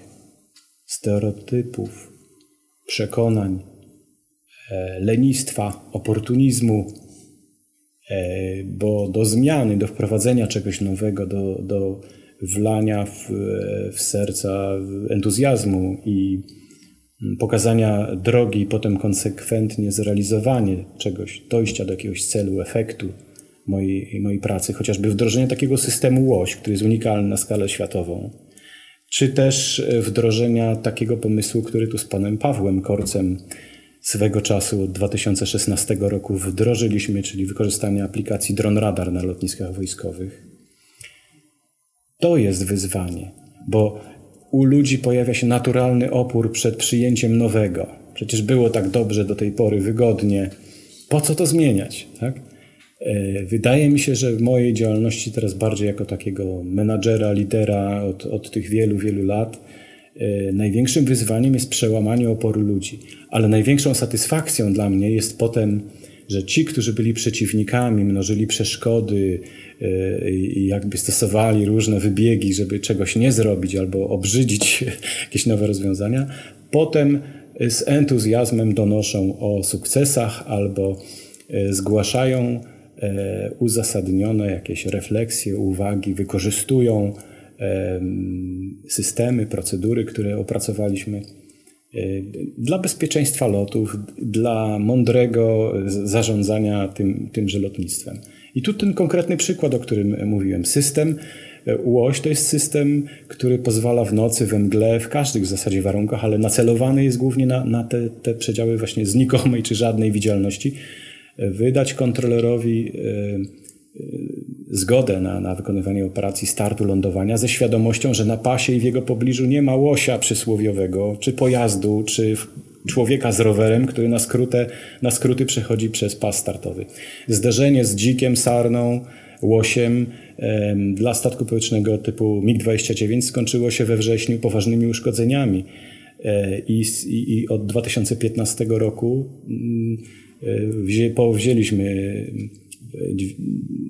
stereotypów, przekonań, e, lenistwa, oportunizmu, bo do zmiany, do wprowadzenia czegoś nowego, do, do wlania w, w serca entuzjazmu i pokazania drogi, potem konsekwentnie zrealizowanie czegoś, dojścia do jakiegoś celu, efektu mojej, mojej pracy, chociażby wdrożenie takiego systemu łoś, który jest unikalny na skalę światową, czy też wdrożenia takiego pomysłu, który tu z panem Pawłem Korcem swego czasu od 2016 roku wdrożyliśmy, czyli wykorzystanie aplikacji Drone Radar na lotniskach wojskowych. To jest wyzwanie, bo u ludzi pojawia się naturalny opór przed przyjęciem nowego. Przecież było tak dobrze do tej pory, wygodnie. Po co to zmieniać? Tak? E, wydaje mi się, że w mojej działalności teraz bardziej jako takiego menadżera, lidera od, od tych wielu, wielu lat, największym wyzwaniem jest przełamanie oporu ludzi, ale największą satysfakcją dla mnie jest potem, że ci, którzy byli przeciwnikami, mnożyli przeszkody e, i jakby stosowali różne wybiegi, żeby czegoś nie zrobić albo obrzydzić jakieś nowe rozwiązania, potem z entuzjazmem donoszą o sukcesach albo e, zgłaszają e, uzasadnione jakieś refleksje, uwagi, wykorzystują systemy, procedury, które opracowaliśmy dla bezpieczeństwa lotów, dla mądrego zarządzania tym, tymże lotnictwem. I tu ten konkretny przykład, o którym mówiłem. System e, Łoś to jest system, który pozwala w nocy, we mgle, w każdych w zasadzie warunkach, ale nacelowany jest głównie na, na te, te przedziały właśnie znikomej czy żadnej widzialności, e, wydać kontrolerowi e, zgodę na, na wykonywanie operacji startu lądowania ze świadomością, że na pasie i w jego pobliżu nie ma łosia przysłowiowego, czy pojazdu, czy człowieka z rowerem, który na, skrótę, na skróty przechodzi przez pas startowy. Zderzenie z dzikiem, sarną, łosiem dla statku powietrznego typu MiG-29 skończyło się we wrześniu poważnymi uszkodzeniami. E, I, i, i od 2015 roku mm, e, wzię, powzięliśmy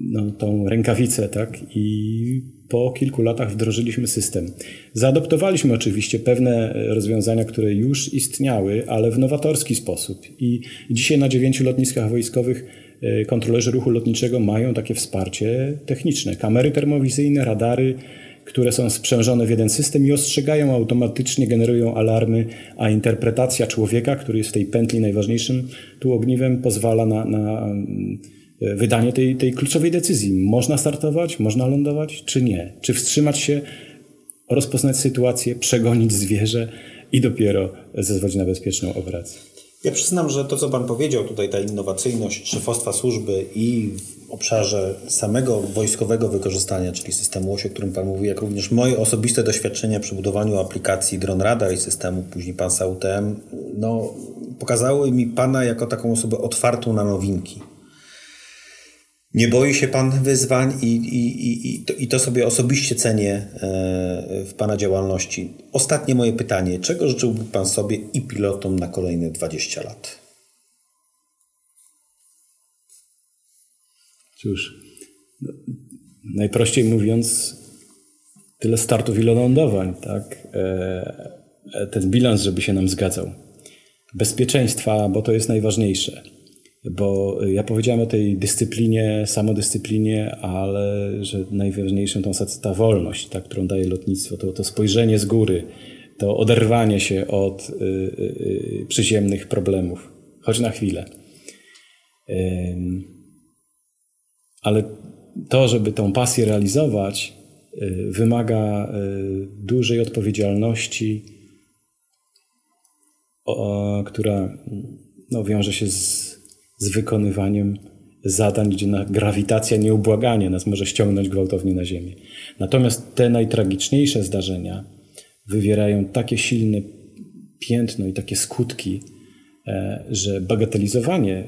no, tą rękawicę, tak? I po kilku latach wdrożyliśmy system. Zaadoptowaliśmy oczywiście pewne rozwiązania, które już istniały, ale w nowatorski sposób. I dzisiaj na dziewięciu lotniskach wojskowych e, kontrolerzy ruchu lotniczego mają takie wsparcie techniczne. Kamery termowizyjne, radary, które są sprzężone w jeden system i ostrzegają automatycznie, generują alarmy, a interpretacja człowieka, który jest w tej pętli najważniejszym tu ogniwem, pozwala na, na wydanie tej, tej kluczowej decyzji. Można startować, można lądować, czy nie? Czy wstrzymać się, rozpoznać sytuację, przegonić zwierzę i dopiero zezwolić na bezpieczną operację. Ja przyznam, że to, co Pan powiedział, tutaj ta innowacyjność szefostwa służby i w obszarze samego wojskowego wykorzystania, czyli systemu OSI, o którym Pan mówi, jak również moje osobiste doświadczenia przy budowaniu aplikacji Drone Radar i systemu, później Pan UTM, no, pokazały mi Pana jako taką osobę otwartą na nowinki. Nie boi się Pan wyzwań i, i, i, to, i to sobie osobiście cenię e, w Pana działalności. Ostatnie moje pytanie. Czego życzyłby Pan sobie i pilotom na kolejne 20 lat? Cóż, no, najprościej mówiąc, tyle startów, ile lądowań, tak? E, e, ten bilans, żeby się nam zgadzał. Bezpieczeństwa, bo to jest najważniejsze bo ja powiedziałem o tej dyscyplinie, samodyscyplinie, ale że najważniejszą tą ta wolność, ta, którą daje lotnictwo, to, to spojrzenie z góry, to oderwanie się od y, y, y przyziemnych problemów, choć na chwilę. Y, ale to, żeby tą pasję realizować, y, wymaga y, dużej odpowiedzialności, o, która no, wiąże się z z wykonywaniem zadań, gdzie grawitacja nieubłaganie nas może ściągnąć gwałtownie na Ziemię. Natomiast te najtragiczniejsze zdarzenia wywierają takie silne piętno i takie skutki, e, że bagatelizowanie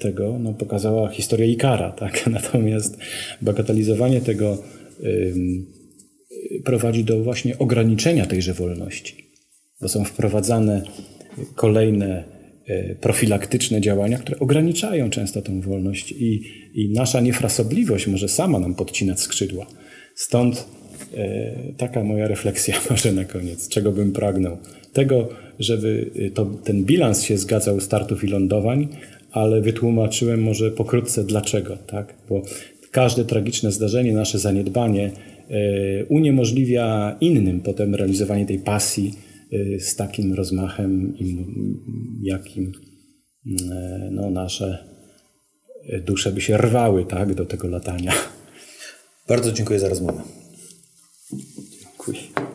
tego no, pokazała historia Ikara. Tak? Natomiast bagatelizowanie tego prowadzi do właśnie ograniczenia tejże wolności, bo są wprowadzane kolejne profilaktyczne działania, które ograniczają często tę wolność i, i nasza niefrasobliwość może sama nam podcinać skrzydła. Stąd e, taka moja refleksja może na koniec, czego bym pragnął. Tego, żeby e, to, ten bilans się zgadzał startów i lądowań, ale wytłumaczyłem może pokrótce dlaczego, tak? Bo każde tragiczne zdarzenie, nasze zaniedbanie uniemożliwia innym potem realizowanie tej pasji, Y, z takim rozmachem, jakim y, no, nasze y, dusze by się rwały tak, do tego latania. Bardzo dziękuję za rozmowę. Dziękuję.